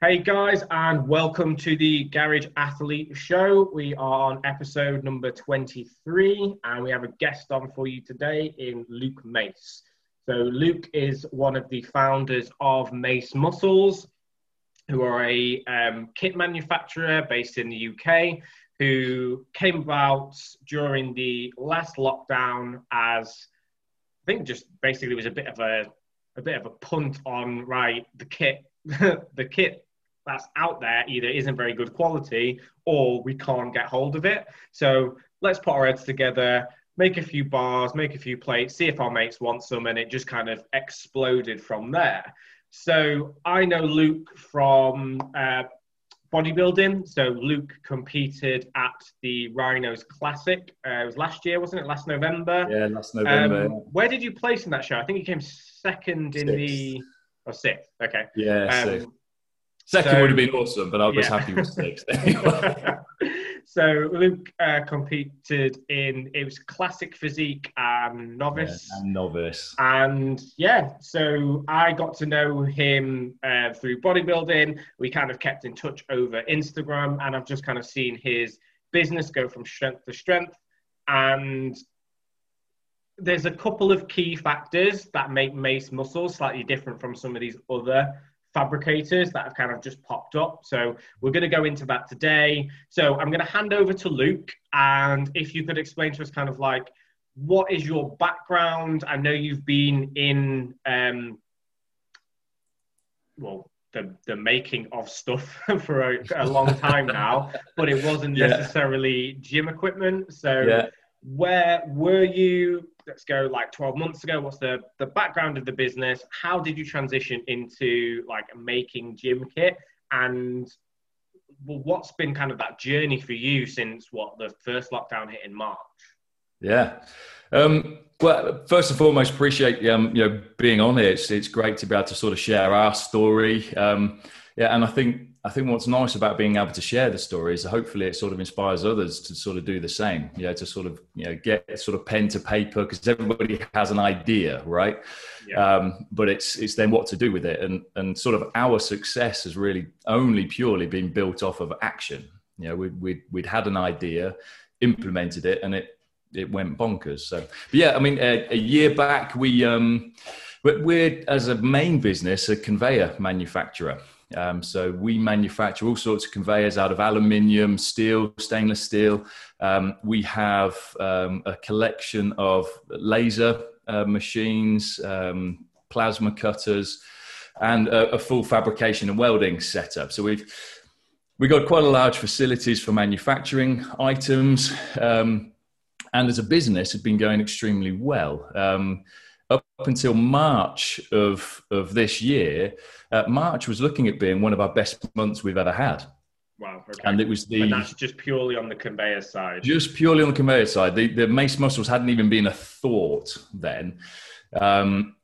Hey guys, and welcome to the Garage Athlete Show. We are on episode number 23, and we have a guest on for you today in Luke Mace. So, Luke is one of the founders of Mace Muscles, who are a um, kit manufacturer based in the UK, who came about during the last lockdown as I think just basically was a bit of a a bit of a punt on right the kit the kit that's out there either isn't very good quality or we can't get hold of it. So let's put our heads together, make a few bars, make a few plates, see if our mates want some, and it just kind of exploded from there. So I know Luke from uh, bodybuilding. So Luke competed at the Rhinos Classic. Uh, it was last year, wasn't it? Last November. Yeah, last November. Um, where did you place in that show? I think you came second in the or sixth. Okay. Yeah. Um, Second so, would have been awesome, but I was yeah. happy with sixth. so Luke uh, competed in it was classic physique and novice. Yeah, and novice. And yeah, so I got to know him uh, through bodybuilding. We kind of kept in touch over Instagram, and I've just kind of seen his business go from strength to strength. And there's a couple of key factors that make Mace Muscles slightly different from some of these other fabricators that have kind of just popped up. So we're going to go into that today. So I'm going to hand over to Luke, and if you could explain to us kind of like what is your background? I know you've been in, um, well, the, the making of stuff for a, a long time now, but it wasn't yeah. necessarily gym equipment. So yeah. where were you? Let's go like 12 months ago what's the the background of the business? How did you transition into like making gym kit? And well, what's been kind of that journey for you since what the first lockdown hit in march? Yeah. Um, well first and foremost appreciate um, you know being on here. It's, it's great to be able to sort of share our story. Um, yeah and i think I think what's nice about being able to share the story is hopefully it sort of inspires others to sort of do the same. You know, to sort of you know get sort of pen to paper because everybody has an idea, right? Yeah. Um, but it's it's then what to do with it, and and sort of our success has really only purely been built off of action. You know, we we we'd had an idea, implemented it, and it it went bonkers. So, but yeah, I mean, a, a year back we um, we're as a main business a conveyor manufacturer. Um, so we manufacture all sorts of conveyors out of aluminium, steel, stainless steel. Um, we have um, a collection of laser uh, machines, um, plasma cutters, and a, a, full fabrication and welding setup. So we've we got quite a large facilities for manufacturing items, um, and as a business, has been going extremely well. Up until March of of this year, uh, March was looking at being one of our best months we've ever had. Wow. Okay. And it was the. And that's just purely on the conveyor side. Just purely on the conveyor side. The, the mace muscles hadn't even been a thought then. Um,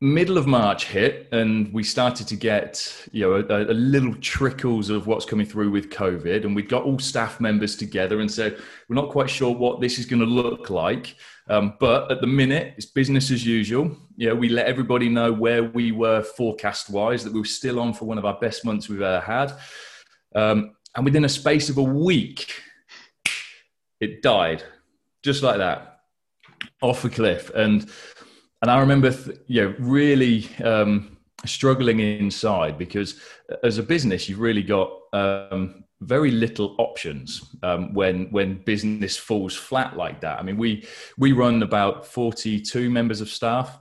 middle of March hit, and we started to get you know a, a, little trickles of what's coming through with COVID, and we'd got all staff members together and said we're not quite sure what this is going to look like, um, but at the minute it's business as usual. You know, we let everybody know where we were forecast wise that we were still on for one of our best months we've ever had, um, and within a space of a week, it died. Just like that. Off a cliff. And and I remember, th- you know, really um, struggling inside because as a business, you've really got um, very little options um, when when business falls flat like that. I mean, we we run about forty two members of staff.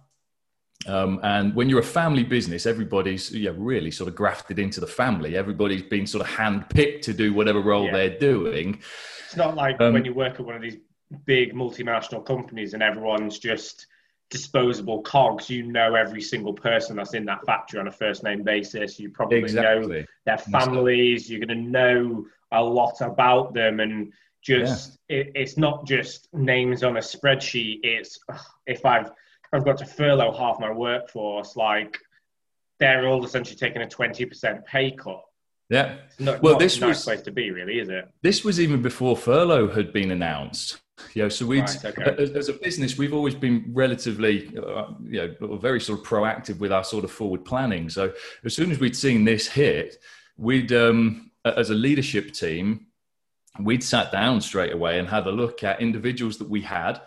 Um, and when you're a family business, everybody's yeah, really sort of grafted into the family. Everybody's been sort of handpicked to do whatever role yeah. they're doing. It's not like um, when you work at one of these big multinational companies and everyone's just disposable cogs. You know every single person that's in that factory on a first name basis. You probably exactly. know their families. You're going to know a lot about them, and just yeah. it, it's not just names on a spreadsheet. It's if I've I've got to furlough half my workforce, like they're all essentially taking a twenty percent pay cut. Yeah. Not, well, not this a nice was place to be, really, is it? This was even before furlough had been announced. Know, so we, right, okay. as, as, a business, we've always been relatively, uh, you know, very sort of proactive with our sort of forward planning. So as soon as we'd seen this hit, we'd, um, as a leadership team, we'd sat down straight away and had a look at individuals that we had.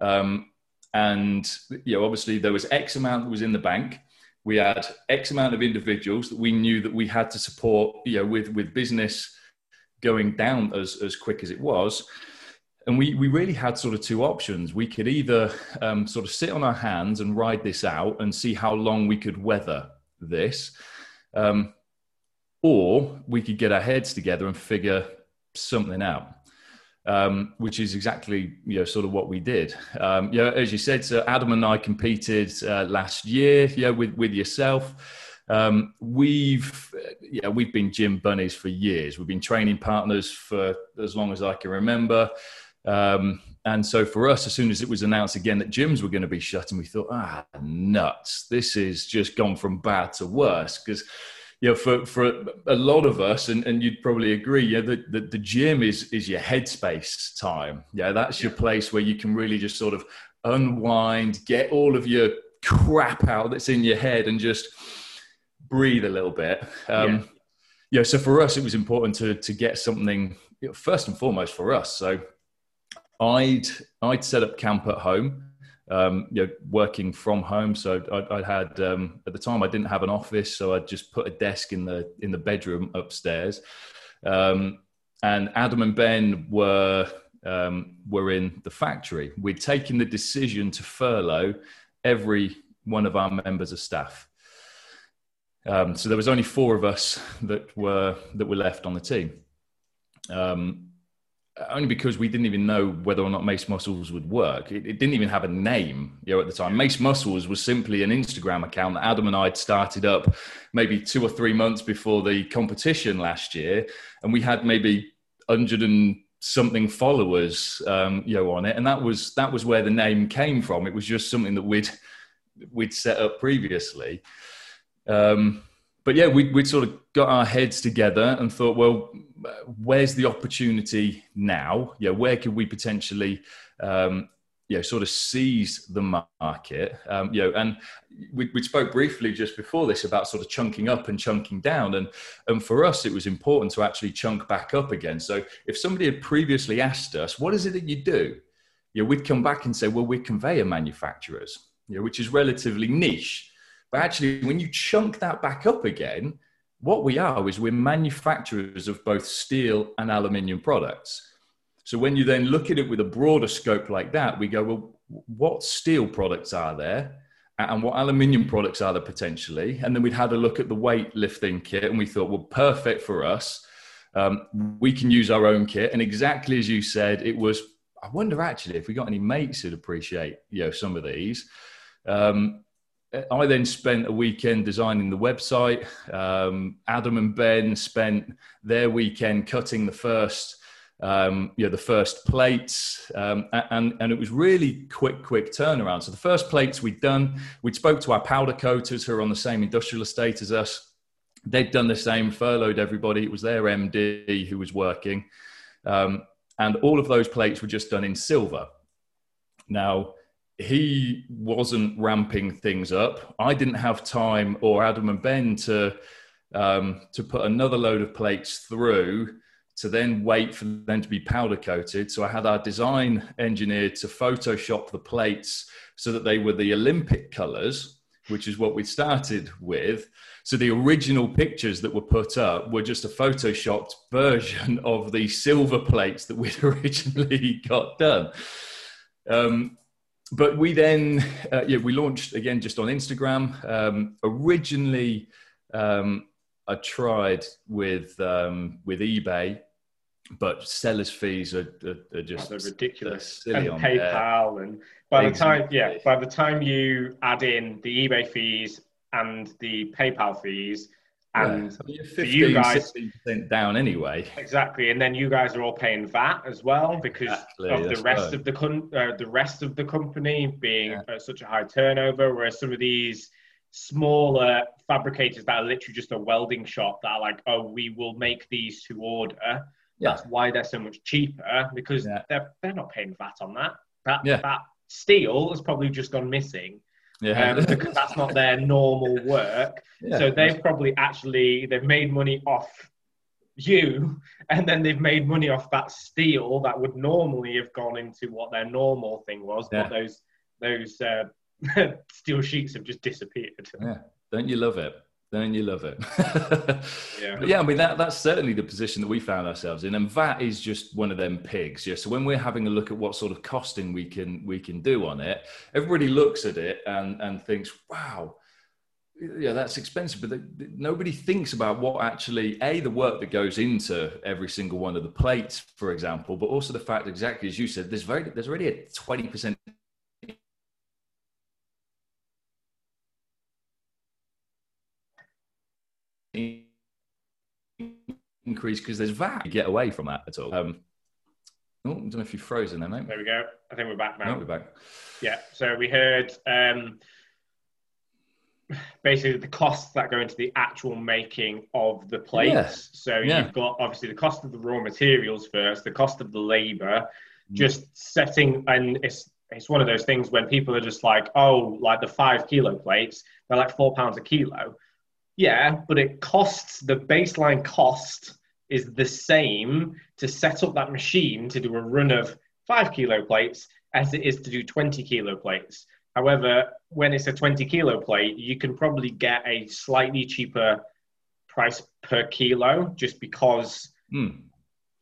Um, and, you know, obviously there was X amount that was in the bank. We had X amount of individuals that we knew that we had to support, you know, with, with business going down as, as quick as it was. And we, we really had sort of two options. We could either um, sort of sit on our hands and ride this out and see how long we could weather this. Um, or we could get our heads together and figure something out, um, which is exactly you know sort of what we did. Um, as you said, so Adam and I competed uh, last year, yeah, with with yourself. Um, we've yeah we've been gym bunnies for years. We've been training partners for as long as I can remember. Um, and so for us, as soon as it was announced again that gyms were going to be shut, and we thought, ah, nuts! This is just gone from bad to worse because you know, for, for a lot of us, and, and you'd probably agree, yeah, the, the, the gym is, is your headspace time. Yeah, that's your place where you can really just sort of unwind, get all of your crap out that's in your head and just breathe a little bit. Um, yeah. yeah. So for us, it was important to, to get something, you know, first and foremost for us. So I'd, I'd set up camp at home um, you know, working from home. So I, I had um, at the time I didn't have an office, so I just put a desk in the in the bedroom upstairs. Um, and Adam and Ben were um, were in the factory. We'd taken the decision to furlough every one of our members of staff. Um, so there was only four of us that were that were left on the team. Um, only because we didn't even know whether or not Mace Muscles would work. It, it, didn't even have a name, you know, at the time. Mace Muscles was simply an Instagram account that Adam and I had started up maybe two or three months before the competition last year, and we had maybe hundred and something followers, um, you know, on it, and that was that was where the name came from. It was just something that we'd we'd set up previously. Um, but yeah, we we sort of got our heads together and thought, well, where's the opportunity now? Yeah, where could we potentially, um, you know, sort of seize the market? Um, you know, and we, we spoke briefly just before this about sort of chunking up and chunking down, and and for us, it was important to actually chunk back up again. So if somebody had previously asked us, what is it that you do? Know, we'd come back and say, well, we're conveyor manufacturers, know, which is relatively niche but actually, when you chunk that back up again, what we are is we're manufacturers of both steel and aluminium products. So when you then look at it with a broader scope like that, we go, well, what steel products are there? And what aluminium products are there potentially? And then we'd had a look at the weightlifting kit and we thought, well, perfect for us. Um, we can use our own kit. And exactly as you said, it was, I wonder actually if we got any mates who'd appreciate, you know, some of these. Um, I then spent a weekend designing the website. Um, Adam and Ben spent their weekend cutting the first, um, you know, the first plates, um, and and it was really quick, quick turnaround. So the first plates we'd done, we'd spoke to our powder coaters who are on the same industrial estate as us. They'd done the same, furloughed everybody. It was their MD who was working, um, and all of those plates were just done in silver. Now he wasn't ramping things up. I didn't have time, or Adam and Ben, to um, to put another load of plates through to then wait for them to be powder coated. So I had our design engineer to Photoshop the plates so that they were the Olympic colors, which is what we started with. So the original pictures that were put up were just a photoshopped version of the silver plates that we'd originally got done. Um, but we then uh, yeah we launched again just on instagram um, originally um, i tried with um, with ebay but sellers fees are, are, are just ridiculous and paypal there. and by exactly. the time yeah by the time you add in the ebay fees and the paypal fees and yeah. 15, you guys down anyway exactly and then you guys are all paying vat as well because exactly, of the rest right. of the con- uh, the rest of the company being yeah. uh, such a high turnover whereas some of these smaller fabricators that are literally just a welding shop that are like oh we will make these to order Yeah. That's why they're so much cheaper because they're they're not paying VAT on that. That that steel has probably just gone missing. Yeah. Um, because that's not their normal work. Yeah. So they've probably actually they've made money off you and then they've made money off that steel that would normally have gone into what their normal thing was yeah. but those those uh, steel sheets have just disappeared yeah don't you love it don't you love it. Yeah. But yeah i mean that that's certainly the position that we found ourselves in and vat is just one of them pigs yeah. So when we're having a look at what sort of costing we can we can do on it everybody looks at it and and thinks wow yeah, that's expensive, but they, nobody thinks about what actually a the work that goes into every single one of the plates, for example, but also the fact, exactly as you said, there's very there's already a twenty percent increase because there's VAT. Get away from that at all. Um, oh, I don't know if you've frozen there, mate. There we go. I think we're back now. No, we're back. Yeah. So we heard. Um, basically the costs that go into the actual making of the plates. Yeah. So yeah. you've got obviously the cost of the raw materials first, the cost of the labor, mm. just setting, and it's it's one of those things when people are just like, oh, like the five kilo plates, they're like four pounds a kilo. Yeah, but it costs the baseline cost is the same to set up that machine to do a run of five kilo plates as it is to do 20 kilo plates. However, when it's a 20 kilo plate, you can probably get a slightly cheaper price per kilo just because mm.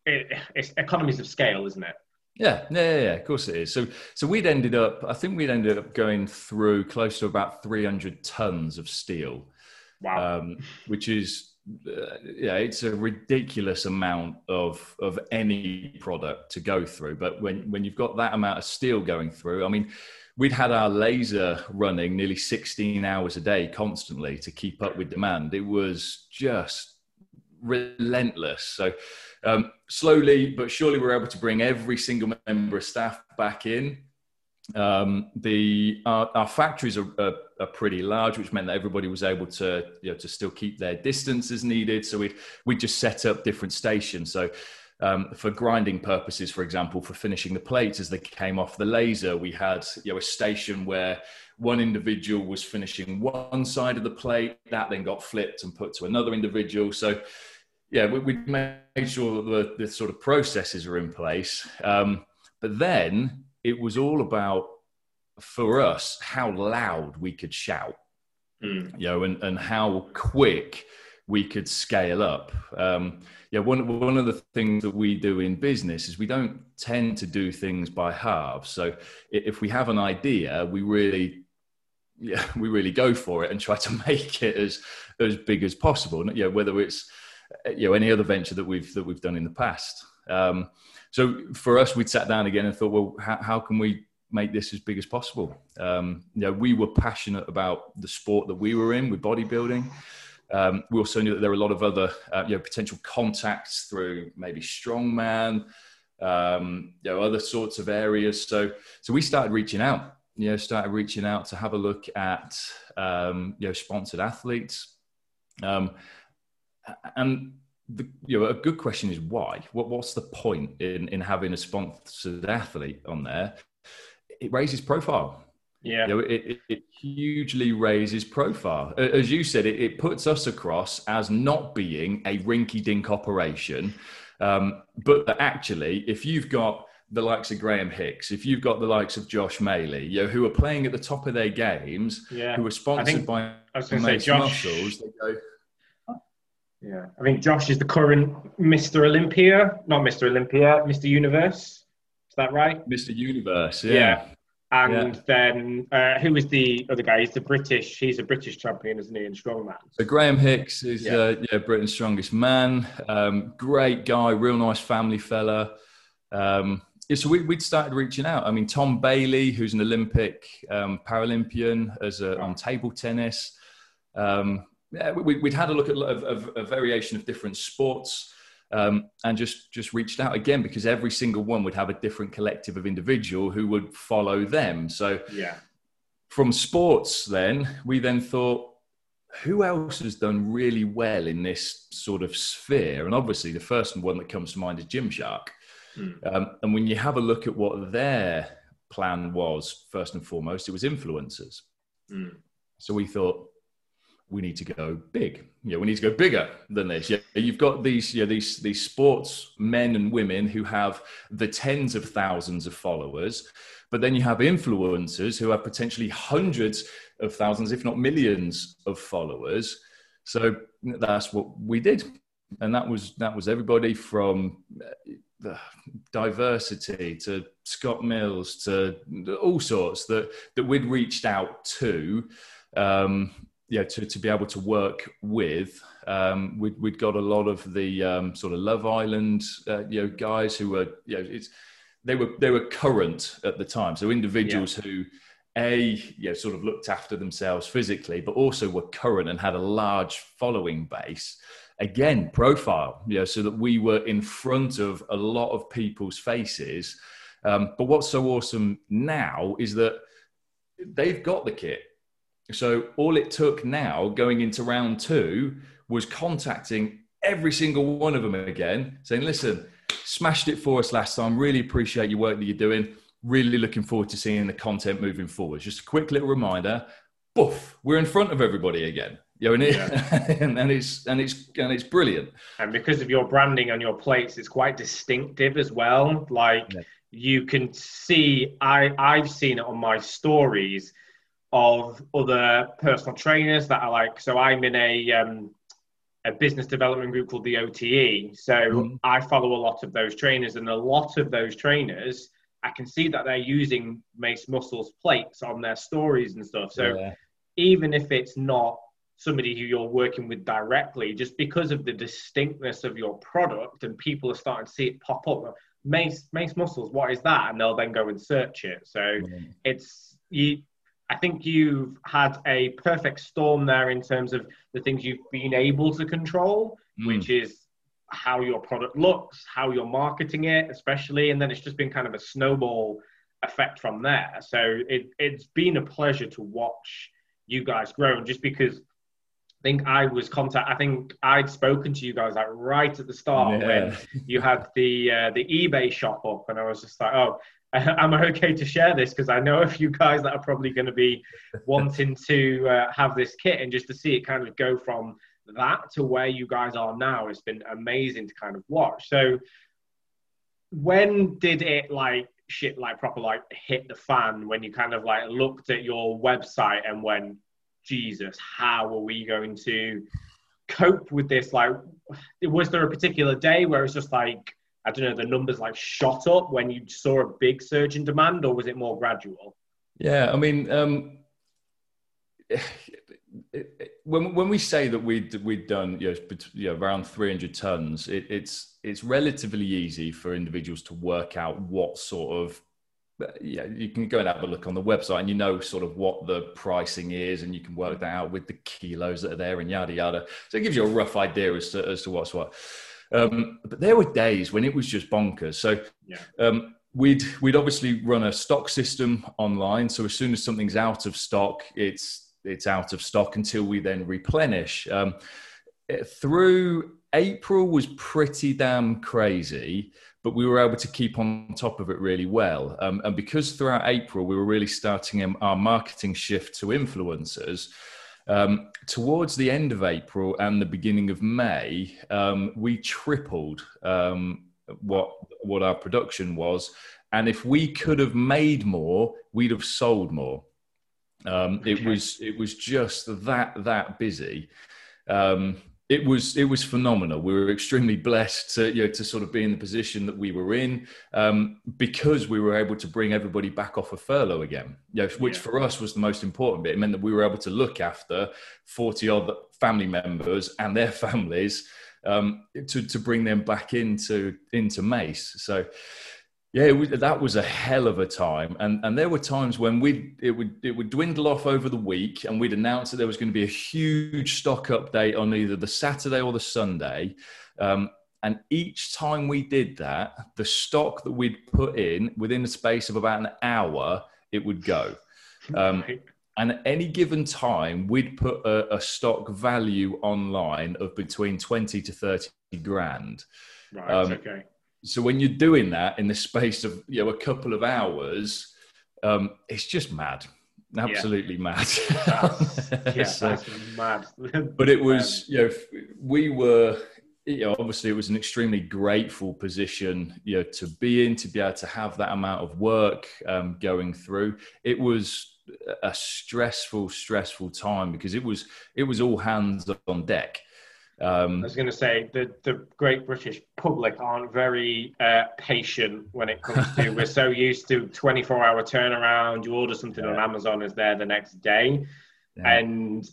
it, it's economies of scale, isn't it? Yeah, yeah, yeah, of course it is. So, so we'd ended up, I think we'd ended up going through close to about 300 tons of steel. Wow. Um, which is, uh, yeah, it's a ridiculous amount of of any product to go through. But when when you've got that amount of steel going through, I mean, we'd had our laser running nearly 16 hours a day constantly to keep up with demand. It was just relentless. So um, slowly but surely we're able to bring every single member of staff back in. Um, the our, our factories are, are, are, pretty large, which meant that everybody was able to you know to still keep their distance as needed. So we we just set up different stations. So um, for grinding purposes, for example, for finishing the plates as they came off the laser, we had you know a station where one individual was finishing one side of the plate, that then got flipped and put to another individual. So yeah, we, we made sure that the, the, sort of processes are in place. Um, but then it was all about for us how loud we could shout, mm. you know, and, and how quick we could scale up. Um, yeah, one one of the things that we do in business is we don't tend to do things by halves. So if we have an idea, we really yeah, we really go for it and try to make it as as big as possible. Yeah, whether it's you know any other venture that we've that we've done in the past. Um, so for us, we'd sat down again and thought, well, how, how can we make this as big as possible? Um, you know, we were passionate about the sport that we were in with bodybuilding. Um, we also knew that there were a lot of other uh, you know, potential contacts through maybe strongman, um, you know, other sorts of areas. So, so we started reaching out. You know, started reaching out to have a look at um, you know sponsored athletes, um, and the, you know a good question is why? What, what's the point in in having a sponsored athlete on there? It raises profile yeah, you know, it, it, hugely raises profile. As you said, it, it, puts us across as not being a rinky-dink operation, um, but actually, if you've got the likes of Graham Hicks, if you've got the likes of Josh Maley, you know, who are playing at the top of their games, yeah. who are sponsored by I was say Josh, Muscles, they go. Yeah, I think Josh is the current Mr. Olympia, not Mr. Olympia, Mr. Universe. Is that right? Mr. Universe, yeah. yeah. And yeah. then uh, who is the other guy? He's the British. He's a British champion, isn't he? In strongman. So Graham Hicks is yeah, uh, yeah Britain's strongest man. Um, great guy, real nice family fella. Um, yeah, so we, would started reaching out. I mean, Tom Bailey, who's an Olympic um, Paralympian as a, on table tennis. Um, we, would had a look at a, a variation of different sports um, and just just reached out again because every single one would have a different collective of individual who would follow them. So yeah, from sports, then we then thought, who else has done really well in this sort of sphere? And obviously, the first one that comes to mind is Gymshark. Mm. Um, and when you have a look at what their plan was, first and foremost, it was influencers. Mm. So we thought we need to go big. Yeah, we need to go bigger than this. Yeah, you've got these, yeah, these these sports men and women who have the tens of thousands of followers, but then you have influencers who have potentially hundreds of thousands, if not millions, of followers. So that's what we did, and that was that was everybody from the diversity to Scott Mills to all sorts that that we'd reached out to, um, yeah, to, to be able to work with. Um, we'd, we'd got a lot of the um, sort of Love Island, uh, you know, guys who were, you know, it's they were they were current at the time. So individuals yeah. who a you know, sort of looked after themselves physically, but also were current and had a large following base again profile you know so that we were in front of a lot of people's faces um, but what's so awesome now is that they've got the kit so all it took now going into round two was contacting every single one of them again saying listen smashed it for us last time really appreciate your work that you're doing really looking forward to seeing the content moving forward just a quick little reminder boof we're in front of everybody again you know, and, it, yeah. and, and, it's and it's and it's brilliant. And because of your branding on your plates, it's quite distinctive as well. Like yeah. you can see, I I've seen it on my stories of other personal trainers that are like. So I'm in a um, a business development group called the OTE. So mm-hmm. I follow a lot of those trainers, and a lot of those trainers, I can see that they're using Mace Muscles plates on their stories and stuff. So yeah. even if it's not somebody who you're working with directly just because of the distinctness of your product and people are starting to see it pop up mace mace muscles what is that and they'll then go and search it so mm. it's you i think you've had a perfect storm there in terms of the things you've been able to control mm. which is how your product looks how you're marketing it especially and then it's just been kind of a snowball effect from there so it, it's been a pleasure to watch you guys grow and just because I think I was contact. I think I'd spoken to you guys like right at the start yeah. when you had the uh, the eBay shop up, and I was just like, oh, am I okay to share this? Because I know a few guys that are probably going to be wanting to uh, have this kit, and just to see it kind of go from that to where you guys are now, it's been amazing to kind of watch. So, when did it like shit like proper like hit the fan when you kind of like looked at your website and went Jesus, how are we going to cope with this? Like, was there a particular day where it's just like, I don't know, the numbers like shot up when you saw a big surge in demand, or was it more gradual? Yeah, I mean, um, when when we say that we'd we'd done you know, you know around 300 tons, it, it's it's relatively easy for individuals to work out what sort of yeah, you can go and have a look on the website and you know sort of what the pricing is and you can work that out with the kilos that are there and yada yada. So it gives you a rough idea as to, as to what's what. Um, but there were days when it was just bonkers. So yeah. um, we'd we'd obviously run a stock system online. So as soon as something's out of stock, it's it's out of stock until we then replenish. Um, through April was pretty damn crazy but we were able to keep on top of it really well. Um, and because throughout April we were really starting our marketing shift to influencers, um, towards the end of April and the beginning of May, um, we tripled um, what what our production was. And if we could have made more, we'd have sold more. Um, it was it was just that that busy. Um, it was it was phenomenal. We were extremely blessed to you know to sort of be in the position that we were in um, because we were able to bring everybody back off of furlough again. You know, which yeah. for us was the most important bit. It meant that we were able to look after forty odd family members and their families um, to to bring them back into into Mace. So yeah, was, that was a hell of a time, and and there were times when we it would it would dwindle off over the week, and we'd announce that there was going to be a huge stock update on either the Saturday or the Sunday, um, and each time we did that, the stock that we'd put in within the space of about an hour, it would go. Um, and at any given time, we'd put a, a, stock value online of between 20 to 30 grand. Right, um, okay. So when you're doing that in the space of you know a couple of hours, um, it's just mad, absolutely yeah. mad. That's, yeah, so, that's mad. but it was, you know, we were, you know, obviously it was an extremely grateful position, you know, to be in, to be able to have that amount of work um, going through. It was a stressful, stressful time because it was it was all hands on deck. Um, I was going to say the the great British public aren't very uh, patient when it comes to. we're so used to 24 hour turnaround. You order something yeah. on Amazon, is there the next day, yeah. and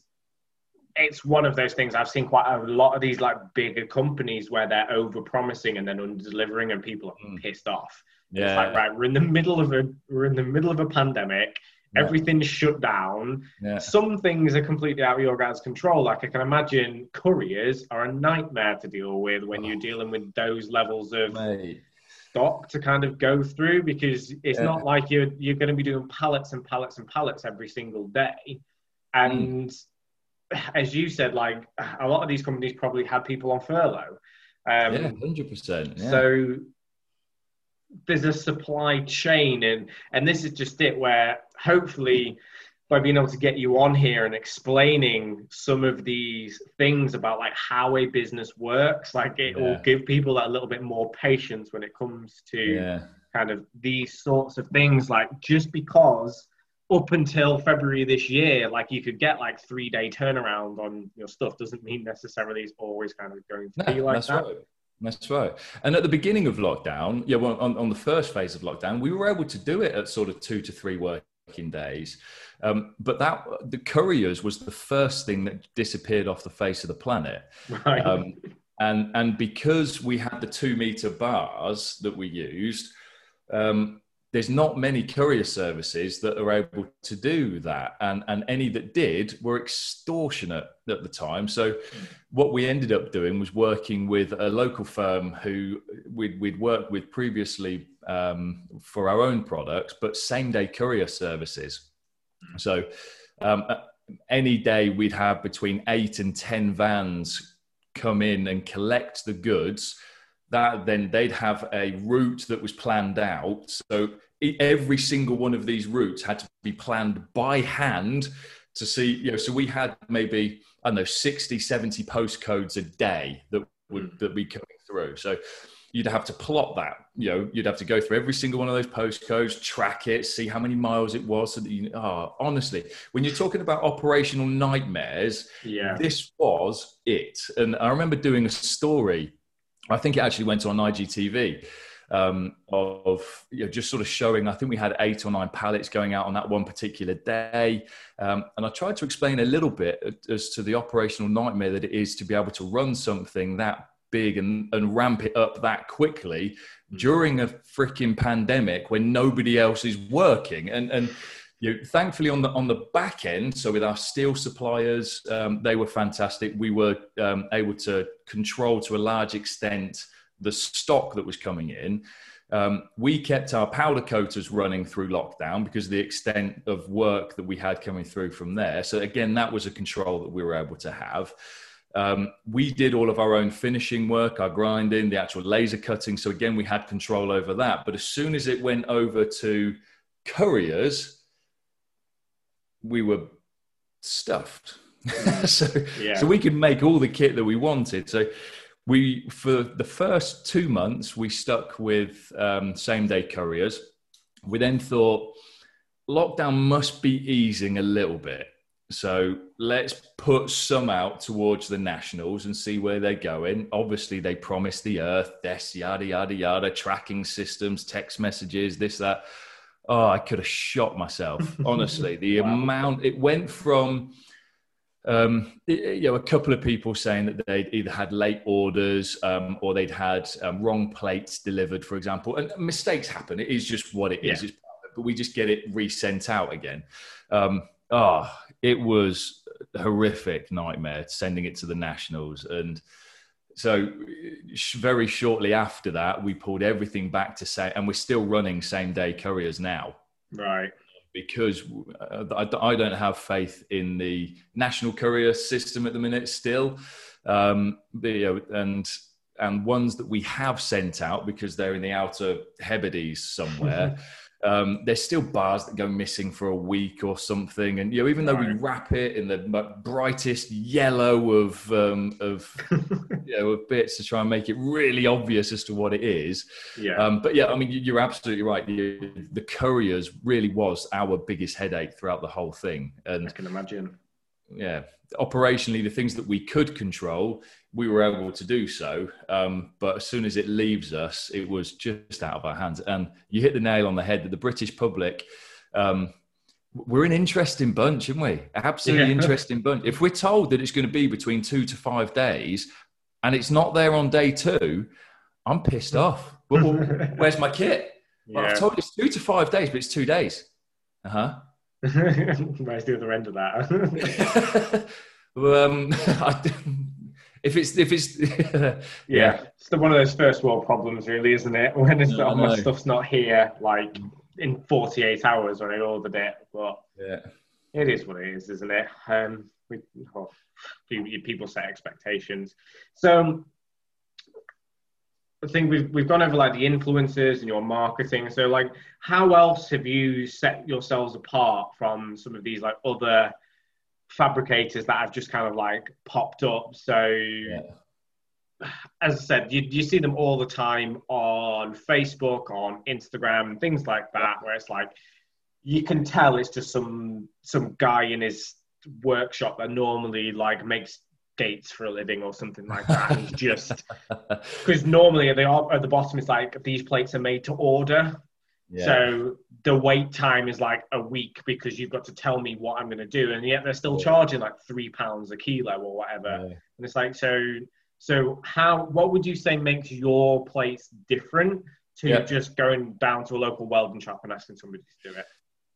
it's one of those things I've seen quite a lot of these like bigger companies where they're over promising and then under delivering, and people are mm. pissed off. Yeah. It's like right, we're in the middle of a we're in the middle of a pandemic. Everything's shut down. Yeah. Some things are completely out of your guys' control. Like I can imagine couriers are a nightmare to deal with when oh. you're dealing with those levels of Mate. stock to kind of go through because it's yeah. not like you're you're going to be doing pallets and pallets and pallets every single day. And mm. as you said, like a lot of these companies probably had people on furlough. Um, yeah, hundred percent. So there's a supply chain and and this is just it where hopefully by being able to get you on here and explaining some of these things about like how a business works like it yeah. will give people that little bit more patience when it comes to yeah. kind of these sorts of things like just because up until february this year like you could get like three day turnaround on your stuff doesn't mean necessarily it's always kind of going to no, be like that right. That's right. And at the beginning of lockdown, yeah, well, on, on the first phase of lockdown, we were able to do it at sort of two to three working days. Um, but that the couriers was the first thing that disappeared off the face of the planet. Right. Um, and and because we had the two meter bars that we used, um, there's not many courier services that are able to do that. And and any that did were extortionate at the time. So what we ended up doing was working with a local firm who we'd, we'd worked with previously um, for our own products but same day courier services. So um, any day we'd have between eight and ten vans come in and collect the goods that then they'd have a route that was planned out. So every single one of these routes had to be planned by hand to see, you know, so we had maybe, I don't know, 60, 70 postcodes a day that would mm. that be coming through. So you'd have to plot that, you know, you'd have to go through every single one of those postcodes, track it, see how many miles it was. So that you, oh, honestly, when you're talking about operational nightmares, yeah. this was it. And I remember doing a story I think it actually went on IGTV um, of you know, just sort of showing. I think we had eight or nine pallets going out on that one particular day, um, and I tried to explain a little bit as to the operational nightmare that it is to be able to run something that big and, and ramp it up that quickly mm. during a freaking pandemic when nobody else is working and and you know, thankfully on the on the back end, so with our steel suppliers, um, they were fantastic. We were um, able to control to a large extent the stock that was coming in. Um, we kept our powder coaters running through lockdown because of the extent of work that we had coming through from there. So again, that was a control that we were able to have. Um, we did all of our own finishing work, our grinding, the actual laser cutting. So again, we had control over that. But as soon as it went over to couriers, we were stuffed. so, yeah. so we could make all the kit that we wanted. So we, for the first two months, we stuck with um, same day couriers. We then thought lockdown must be easing a little bit. So let's put some out towards the nationals and see where they're going. Obviously, they promised the earth, this, yada, yada, yada, tracking systems, text messages, this, that oh, I could have shot myself. Honestly, the wow. amount it went from. Um, you know, a couple of people saying that they'd either had late orders um, or they'd had um, wrong plates delivered, for example. And mistakes happen. It is just what it is. Yeah. but we just get it resent out again. Um, oh, it was a horrific nightmare sending it to the nationals and so very shortly after that, we pulled everything back to say, and we're still running same day couriers now. Right. because uh, I, I, don't have faith in the national courier system at the minute still. Um, and and ones that we have sent out because they're in the outer Hebrides somewhere. um, there's still bars that go missing for a week or something, and you know, even though we wrap it in the brightest yellow of um, of you know of bits to try and make it really obvious as to what it is. Yeah. Um, but yeah, I mean, you're absolutely right. The, the couriers really was our biggest headache throughout the whole thing, and I can imagine. Yeah, operationally, the things that we could control, we were able to do so. Um, but as soon as it leaves us, it was just out of our hands. And you hit the nail on the head that the British public, um, we're an interesting bunch, aren't we? Absolutely yeah. interesting bunch. If we're told that it's going to be between two to five days and it's not there on day two, I'm pissed off. Well, where's my kit? Well, I've told you it's two to five days, but it's two days. Uh huh. Where's the other end of that? um, I, if it's if it's yeah, yeah, it's the, one of those first world problems, really, isn't it? When it's no, my stuff's not here, like in 48 hours when I ordered it, but yeah, it is what it is, isn't it? Um, we, oh, people set expectations, so. I think we've we've gone over like the influencers and your marketing. So like, how else have you set yourselves apart from some of these like other fabricators that have just kind of like popped up. So, yeah. as I said, you, you see them all the time on Facebook, on Instagram, things like that, where it's like you can tell it's just some some guy in his workshop that normally like makes dates for a living or something like that. He's just because normally at the at the bottom it's like these plates are made to order. Yeah. So the wait time is like a week because you've got to tell me what I'm going to do, and yet they're still yeah. charging like three pounds a kilo or whatever. Yeah. And it's like so. So how? What would you say makes your place different to just going down to a local welding shop and asking somebody to do it?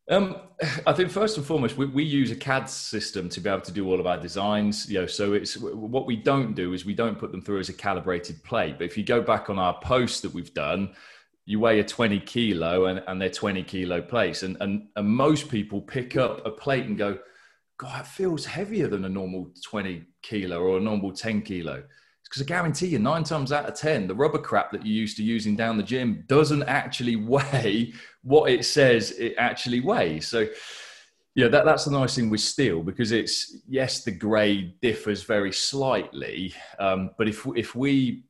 Um, I think first and foremost, we, we, use a CAD system to be able to do all of our designs. You know, so it's what we don't do is we don't put them through as a calibrated plate. But if you go back on our posts that we've done, you weigh a 20 kilo and, and they're 20 kilo plates. And, and, and most people pick up a plate and go, God, it feels heavier than a normal 20 kilo or a normal 10 kilo. Because I guarantee you, nine times out of 10, the rubber crap that you're used to using down the gym doesn't actually weigh what it says it actually weighs. So, yeah, that, that's the nice thing with steel because it's, yes, the grade differs very slightly. Um, but if, if we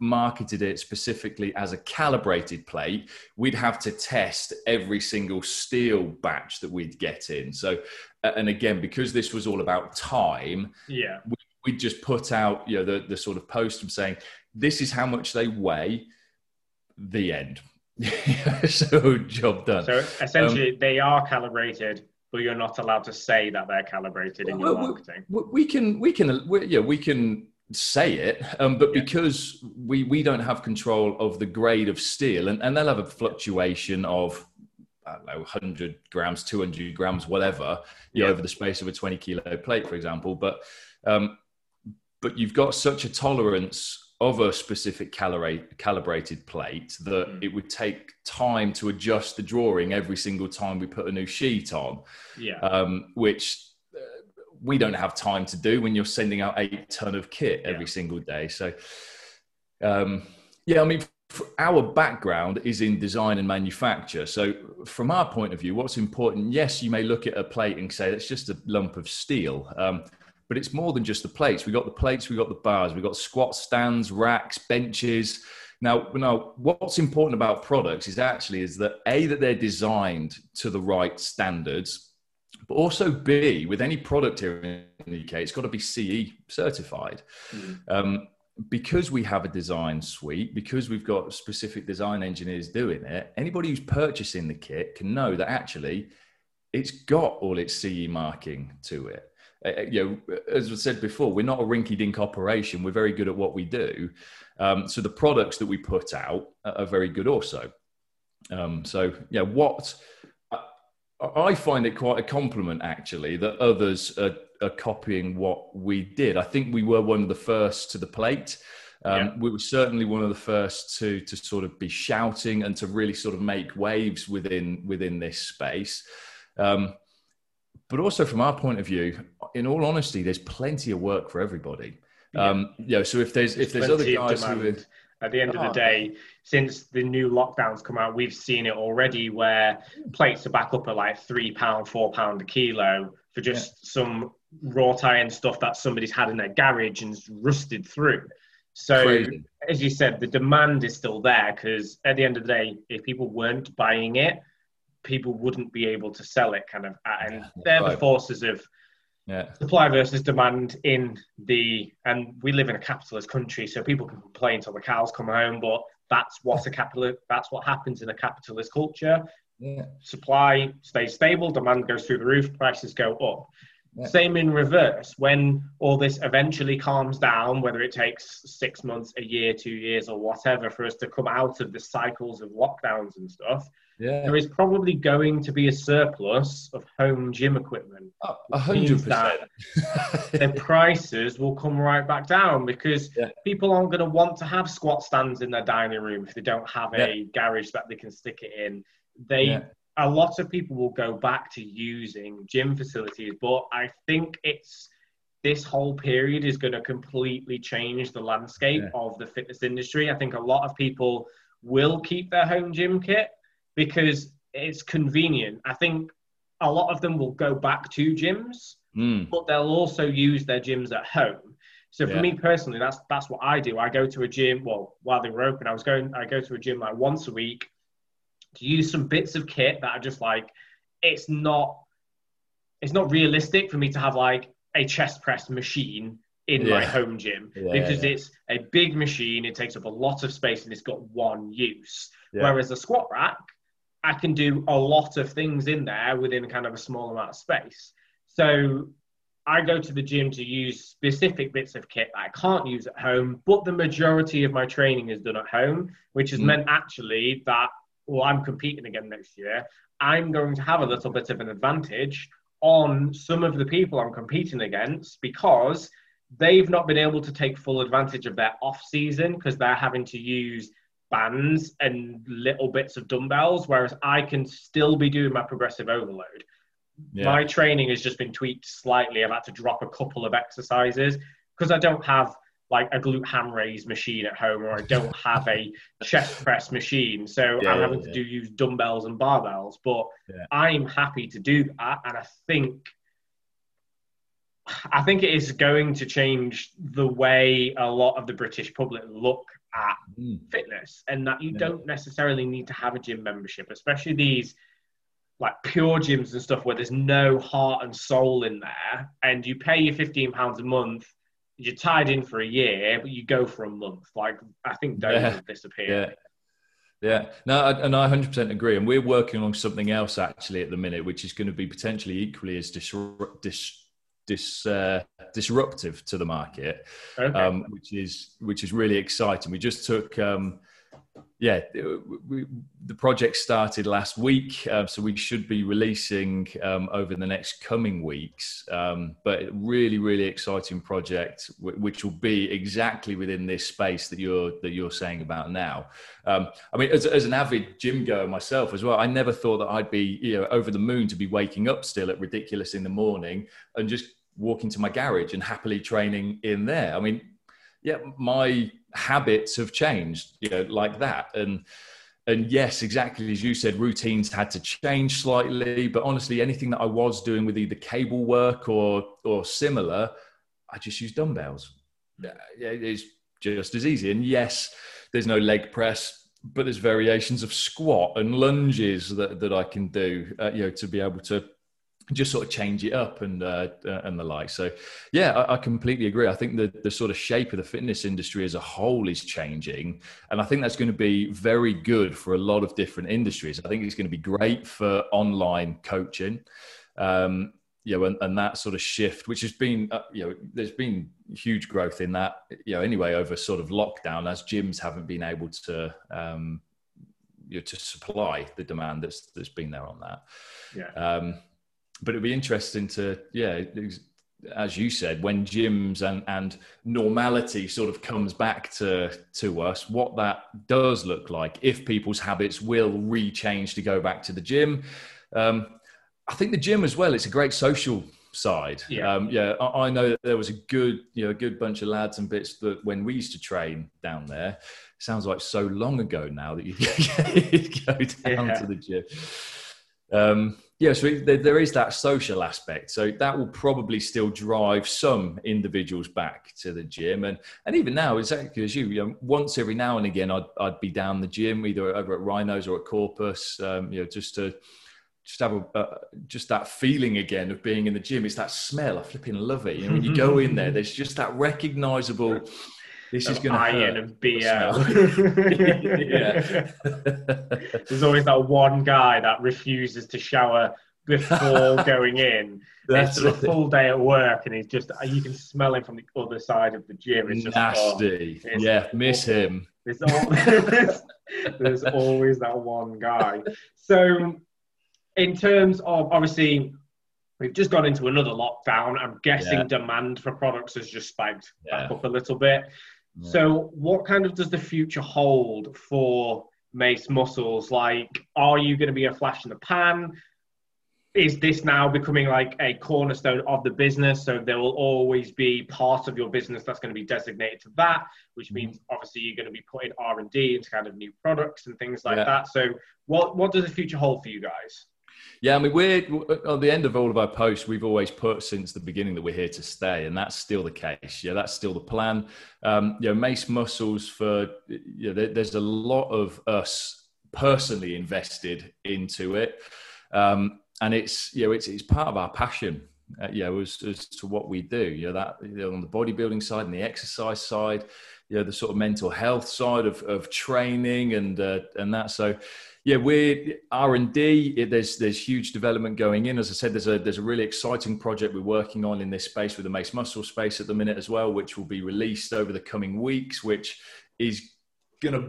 marketed it specifically as a calibrated plate, we'd have to test every single steel batch that we'd get in. So, and again, because this was all about time, yeah, we, would just put out you know the the sort of post of saying this is how much they weigh. The end. so job done. So essentially, um, they are calibrated but you're not allowed to say that they're calibrated in your marketing. We, we can, we can, we, yeah, we can say it, um, but yeah. because we we don't have control of the grade of steel, and, and they'll have a fluctuation of I don't know, 100 grams, 200 grams, whatever, you yeah. know, over the space of a 20 kilo plate, for example. But um, but you've got such a tolerance of a specific calibrate, calibrated plate that mm. it would take time to adjust the drawing every single time we put a new sheet on. Yeah. Um, which we don't have time to do when you're sending out eight ton of kit every yeah. single day. So, um, yeah, I mean, our background is in design and manufacture. So, from our point of view, what's important? Yes, you may look at a plate and say that's just a lump of steel. Um, but it's more than just the plates. We got the plates, we got the bars, we got squat stands, racks, benches. Now, now, what's important about products is actually is that a that they're designed to the right standards, but also B, with any product here in the UK, it's got to be CE certified. Mm. Um, because we have a design suite, because we've got specific design engineers doing it, anybody who's purchasing the kit can know that actually it's got all its CE marking to it. Uh, you know, as I said before, we're not a rinky-dink operation. We're very good at what we do. Um, so the products that we put out are very good also. Um, so yeah, what I find it quite a compliment actually that others are, are, copying what we did. I think we were one of the first to the plate. Um, yeah. We were certainly one of the first to to sort of be shouting and to really sort of make waves within within this space. Um, but also from our point of view, in all honesty, there's plenty of work for everybody. Yeah. Um, you know, so if there's if there's other guys who at the end of the oh. day, since the new lockdowns come out, we've seen it already where plates are back up at like three pound, four pound a kilo for just yeah. some wrought iron stuff that somebody's had in their garage and rusted through. So, Crazy. as you said, the demand is still there because at the end of the day, if people weren't buying it, people wouldn't be able to sell it. Kind of, and yeah, they're right. the forces of yeah. supply versus demand in the and we live in a capitalist country so people can complain until the cows come home but that's what a capital that's what happens in a capitalist culture yeah. supply stays stable demand goes through the roof prices go up yeah. same in reverse when all this eventually calms down whether it takes six months a year two years or whatever for us to come out of the cycles of lockdowns and stuff yeah. there is probably going to be a surplus of home gym equipment. Oh, a hundred percent. The prices will come right back down because yeah. people aren't going to want to have squat stands in their dining room if they don't have a garage that they can stick it in. They. A lot of people will go back to using gym facilities, but I think it's this whole period is going to completely change the landscape of the fitness industry. I think a lot of people will keep their home gym kit because it's convenient. I think a lot of them will go back to gyms, mm. but they'll also use their gyms at home. So for yeah. me personally, that's that's what I do. I go to a gym. Well, while they were open, I was going. I go to a gym like once a week to use some bits of kit that are just like it's not it's not realistic for me to have like a chest press machine in yeah. my home gym yeah, because yeah. it's a big machine. It takes up a lot of space and it's got one use. Whereas a squat rack, I can do a lot of things in there within kind of a small amount of space. So I go to the gym to use specific bits of kit that I can't use at home, but the majority of my training is done at home, which has mm. meant actually that, well, I'm competing again next year. I'm going to have a little bit of an advantage on some of the people I'm competing against because they've not been able to take full advantage of their off season because they're having to use bands and little bits of dumbbells, whereas I can still be doing my progressive overload. Yeah. My training has just been tweaked slightly. I've had to drop a couple of exercises because I don't have like a glute ham raise machine at home or I don't have a chest press machine. So yeah, I'm having yeah. to do use dumbbells and barbells. But I'm happy to do that. And I think I think it is going to change the way a lot of the British public look at mm. fitness and that you don't necessarily need to have a gym membership, especially these like pure gyms and stuff where there's no heart and soul in there and you pay your 15 pounds a month you're tied in for a year but you go for a month like i think those yeah. disappear yeah yeah, no, and I 100% agree. And we're working on something else actually at the minute, which is going to be potentially equally as disrupt, dis- dis, uh, disruptive to the market, okay. um, which is which is really exciting. We just took. Um, yeah, we, the project started last week, uh, so we should be releasing um, over the next coming weeks. Um, but really, really exciting project, which will be exactly within this space that you're that you're saying about now. Um, I mean, as, as, an avid gym goer myself as well, I never thought that I'd be you know over the moon to be waking up still at ridiculous in the morning and just walking to my garage and happily training in there. I mean, yeah, my habits have changed, you know, like that. And and yes, exactly as you said, routines had to change slightly. But honestly, anything that I was doing with either cable work or or similar, I just use dumbbells. Yeah, it's just as easy. And yes, there's no leg press, but there's variations of squat and lunges that, that I can do, uh, you know, to be able to just sort of change it up and uh, uh, and the like. So, yeah, I, I, completely agree. I think the the sort of shape of the fitness industry as a whole is changing, and I think that's going to be very good for a lot of different industries. I think it's going to be great for online coaching. Um, you know, and, and that sort of shift, which has been, uh, you know, there's been huge growth in that, you know, anyway, over sort of lockdown as gyms haven't been able to, um, you know, to supply the demand that's that's been there on that. Yeah. Um, but it'd be interesting to yeah as you said when gyms and and normality sort of comes back to to us what that does look like if people's habits will re-change to go back to the gym um, I think the gym as well. It's a great social side. Yeah, um, yeah. I, I, know that there was a good, you know, a good bunch of lads and bits that when we used to train down there. Sounds like so long ago now that you go down yeah. to the gym. Um, yeah, so there, there is that social aspect. So that will probably still drive some individuals back to the gym. And and even now, exactly as you, you know, once every now and again, I'd, I'd be down the gym, either over at Rhinos or at Corpus, um, you know, just to just have a uh, just that feeling again of being in the gym. It's that smell. I flipping love it. You know, when you go in there, there's just that recognizable. This is going to iron and beer. yeah. There's always that one guy that refuses to shower before going in. That's a full day at work, and he's just you can smell him from the other side of the gym. It's just oh, nasty. Oh, yeah, miss him. There's always, there's always that one guy. So, in terms of obviously We've just gone into another lockdown. I'm guessing yeah. demand for products has just spiked yeah. back up a little bit. So, what kind of does the future hold for Mace Muscles? Like, are you going to be a flash in the pan? Is this now becoming like a cornerstone of the business? So there will always be part of your business that's going to be designated to that, which mm-hmm. means obviously you're going to be putting R and D into kind of new products and things like yeah. that. So, what what does the future hold for you guys? Yeah, I mean, we're at the end of all of our posts, we've always put since the beginning that we're here to stay, and that's still the case. Yeah, that's still the plan. Um, you know, Mace Muscles for you know, there, there's a lot of us personally invested into it, um, and it's you know it's it's part of our passion. Uh, you know, as, as to what we do. You know that you know, on the bodybuilding side and the exercise side, you know the sort of mental health side of of training and uh, and that. So yeah, we're R and D. There's there's huge development going in. As I said, there's a there's a really exciting project we're working on in this space with the Mace Muscle space at the minute as well, which will be released over the coming weeks, which is gonna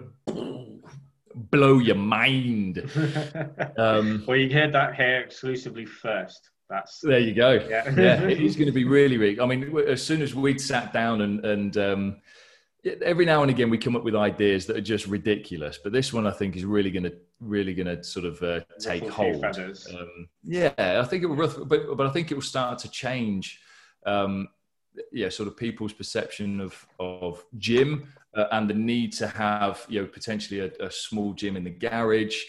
blow your mind. Um, well, you heard that here exclusively first. That's there you go. Yeah, yeah it is going to be really, really. I mean, as soon as we'd sat down and and um, every now and again we come up with ideas that are just ridiculous but this one i think is really going to really going to sort of uh, take hold. um, yeah i think it will but, but i think it will start to change um, yeah sort of people's perception of of gym uh, and the need to have you know potentially a, a small gym in the garage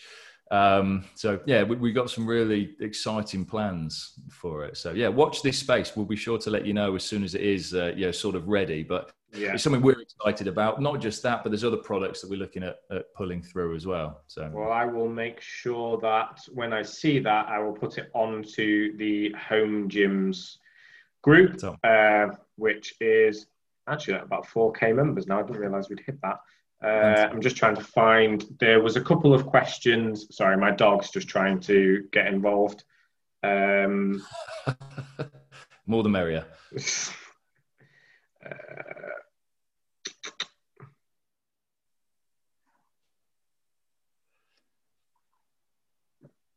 um, so yeah, we, we got some really exciting plans for it. So yeah, watch this space. We'll be sure to let you know as soon as it is, uh, you know, sort of ready. But yeah. it's something we're excited about. Not just that, but there's other products that we're looking at, at pulling through as well. So well, I will make sure that when I see that, I will put it onto the home gyms group, uh, which is actually about 4k members now. I didn't realize we'd hit that. Uh, I'm just trying to find. There was a couple of questions. Sorry, my dog's just trying to get involved. Um, More the merrier. uh,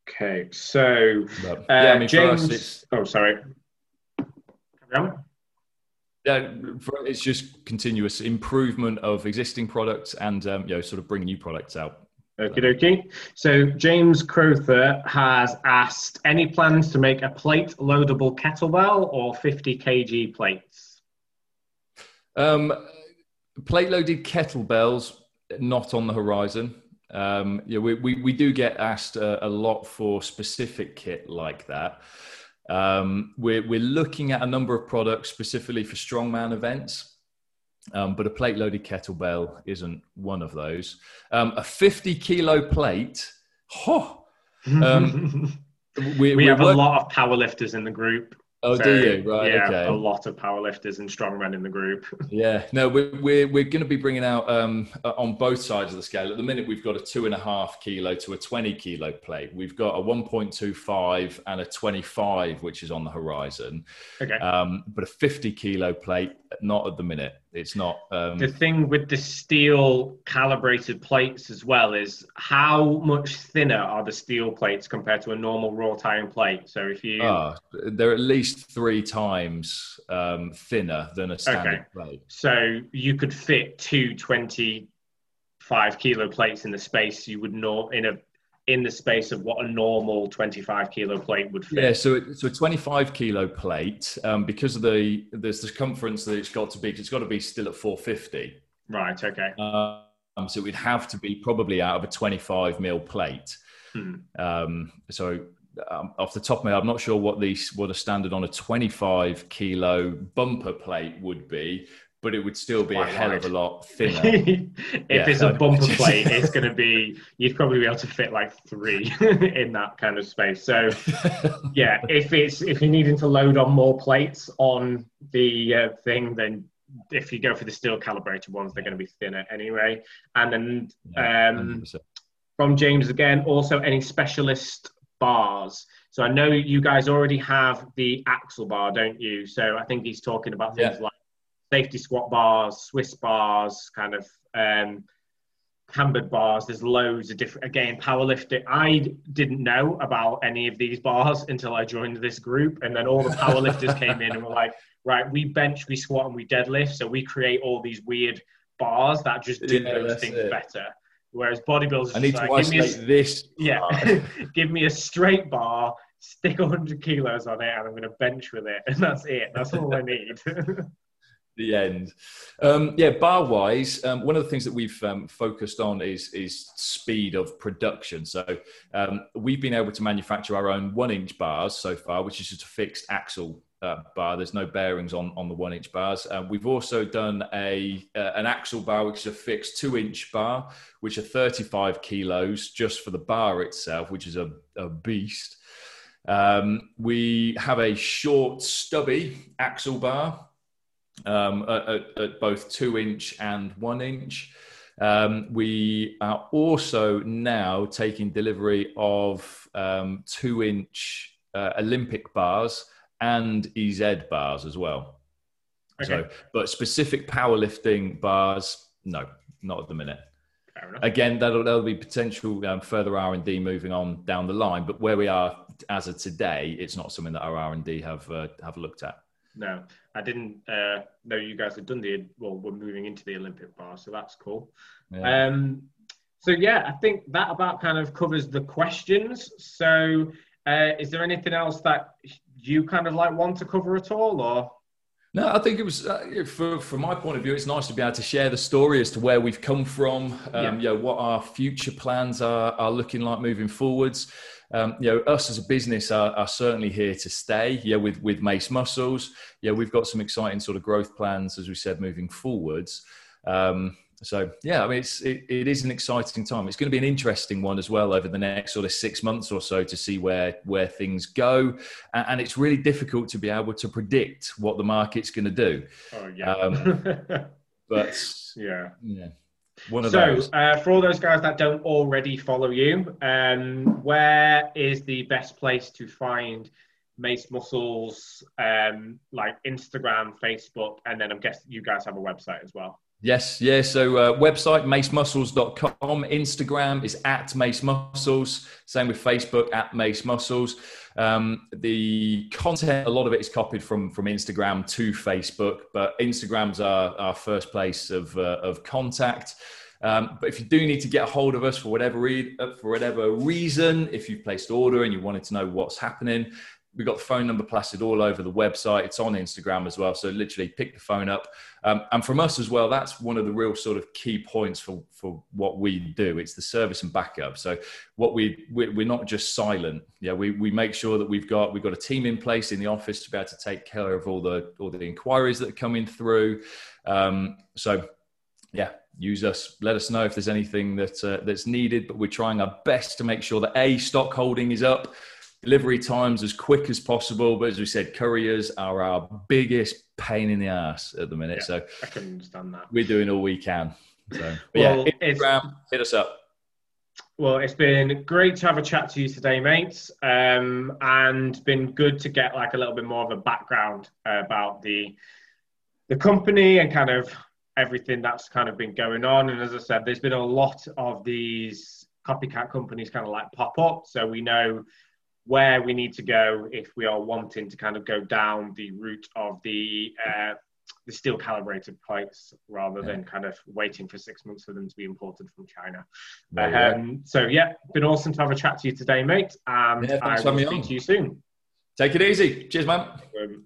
okay, so uh, yeah, I mean, James. oh, sorry. Yeah, it's just continuous improvement of existing products and um, you know sort of bringing new products out. Okay, dokie. So James Crowther has asked, any plans to make a plate loadable kettlebell or 50 kg plates? Um, plate loaded kettlebells not on the horizon. Um, yeah, we, we, we do get asked a, a lot for specific kit like that. Um, we're, we're looking at a number of products specifically for strongman events, um, but a plate loaded kettlebell isn't one of those. Um, a 50 kilo plate, oh, we, we have a lot of powerlifters in the group. Oh, so, do you? Right. Yeah, okay. a lot of powerlifters and strongmen in the group. yeah. No, we're we're, we're going to be bringing out um, uh, on both sides of the scale. At the minute, we've got a two and a half kilo to a twenty kilo plate. We've got a one point two five and a twenty five, which is on the horizon. Okay. Um, but a fifty kilo plate, not at the minute. It's not. Um, the thing with the steel calibrated plates as well is how much thinner are the steel plates compared to a normal wrought iron plate. So if you, uh, they're at least three times um, thinner than a standard okay. plate. So you could fit two 25 kilo plates in the space you would not in a in the space of what a normal 25 kilo plate would fit. Yeah, so it, so a 25 kilo plate, um, because of the the circumference that it's got to be, it's got to be still at 450. Right. Okay. Um, so it would have to be probably out of a 25 mil plate. Hmm. Um, so um, off the top of my head, I'm not sure what the what a standard on a 25 kilo bumper plate would be, but it would still be a hell of a lot thinner. if yeah, it's a bumper plate, it's going to be you'd probably be able to fit like three in that kind of space. So yeah, if it's if you're needing to load on more plates on the uh, thing, then if you go for the steel calibrated ones, they're going to be thinner anyway. And then yeah, um, from James again, also any specialist bars. So I know you guys already have the axle bar, don't you? So I think he's talking about things yeah. like safety squat bars, Swiss bars, kind of um, cambered bars. There's loads of different, again, powerlifting. I didn't know about any of these bars until I joined this group. And then all the powerlifters came in and were like, right, we bench, we squat, and we deadlift. So we create all these weird bars that just do yeah, those things it. better. Whereas bodybuilders, I need to like, isolate a, this. Yeah, give me a straight bar, stick 100 kilos on it, and I'm going to bench with it, and that's it. That's all I need. The end. Um, yeah, bar wise, um, one of the things that we've um, focused on is is speed of production. So um, we've been able to manufacture our own one inch bars so far, which is just a fixed axle. Uh, bar. There's no bearings on, on the one inch bars. Uh, we've also done a uh, an axle bar, which is a fixed two inch bar, which are 35 kilos just for the bar itself, which is a, a beast. Um, we have a short, stubby axle bar, um, at, at, both two inch and one inch. Um, we are also now taking delivery of um, two inch uh, Olympic bars and EZ bars as well. Okay. So, but specific powerlifting bars, no, not at the minute. Again, that'll, that'll be potential um, further R and D moving on down the line. But where we are as of today, it's not something that our R and D have uh, have looked at. No, I didn't uh, know you guys had done the well. We're moving into the Olympic bar, so that's cool. Yeah. Um, so yeah, I think that about kind of covers the questions. So, uh, is there anything else that you kind of like want to cover at all, or? No, I think it was uh, for, from my point of view. It's nice to be able to share the story as to where we've come from. Um, yeah. You know what our future plans are, are looking like moving forwards um, you know, us as a business are, are, certainly here to stay. Yeah, with with Mace Muscles. Yeah, we've got some exciting sort of growth plans, as we said, moving forwards. Um, so yeah, I mean, it's it, it is an exciting time. It's going to be an interesting one as well over the next sort of six months or so to see where where things go, and, and it's really difficult to be able to predict what the market's going to do. Oh yeah. Um, but yeah, yeah. One of so, those. Uh, for all those guys that don't already follow you, um, where is the best place to find Mace Muscles, um, like Instagram, Facebook, and then I'm guessing you guys have a website as well. Yes, yeah. So uh, website macemuscles.com. Instagram is at Mace Muscles. Same with Facebook at Mace Muscles. Um, the content, a lot of it is copied from from Instagram to Facebook, but Instagram's our, our first place of uh, of contact. Um, but if you do need to get a hold of us for whatever re- uh, for whatever reason, if you've placed order and you wanted to know what's happening, we've got the phone number plastered all over the website. It's on Instagram as well. So literally pick the phone up. Um, and from us as well, that's one of the real sort of key points for, for what we do. It's the service and backup. So what we, we're not just silent. Yeah, we, we make sure that we've got, we've got a team in place in the office to be able to take care of all the, all the inquiries that are coming through. Um, so yeah, use us. Let us know if there's anything that, uh, that's needed, but we're trying our best to make sure that a stock holding is up delivery times as quick as possible. But as we said, couriers are our biggest pain in the ass at the minute. Yeah, so I can understand that. We're doing all we can. So well, yeah, Instagram, hit us up. Well, it's been great to have a chat to you today, mates, um, and been good to get like a little bit more of a background uh, about the the company and kind of everything that's kind of been going on. And as I said, there's been a lot of these copycat companies kind of like pop up, so we know where we need to go if we are wanting to kind of go down the route of the uh, the steel calibrated plates rather yeah. than kind of waiting for six months for them to be imported from China. Um, so yeah, been awesome to have a chat to you today, mate. Um, yeah, thanks I will speak on. to you soon. Take it easy. Cheers, man. Um,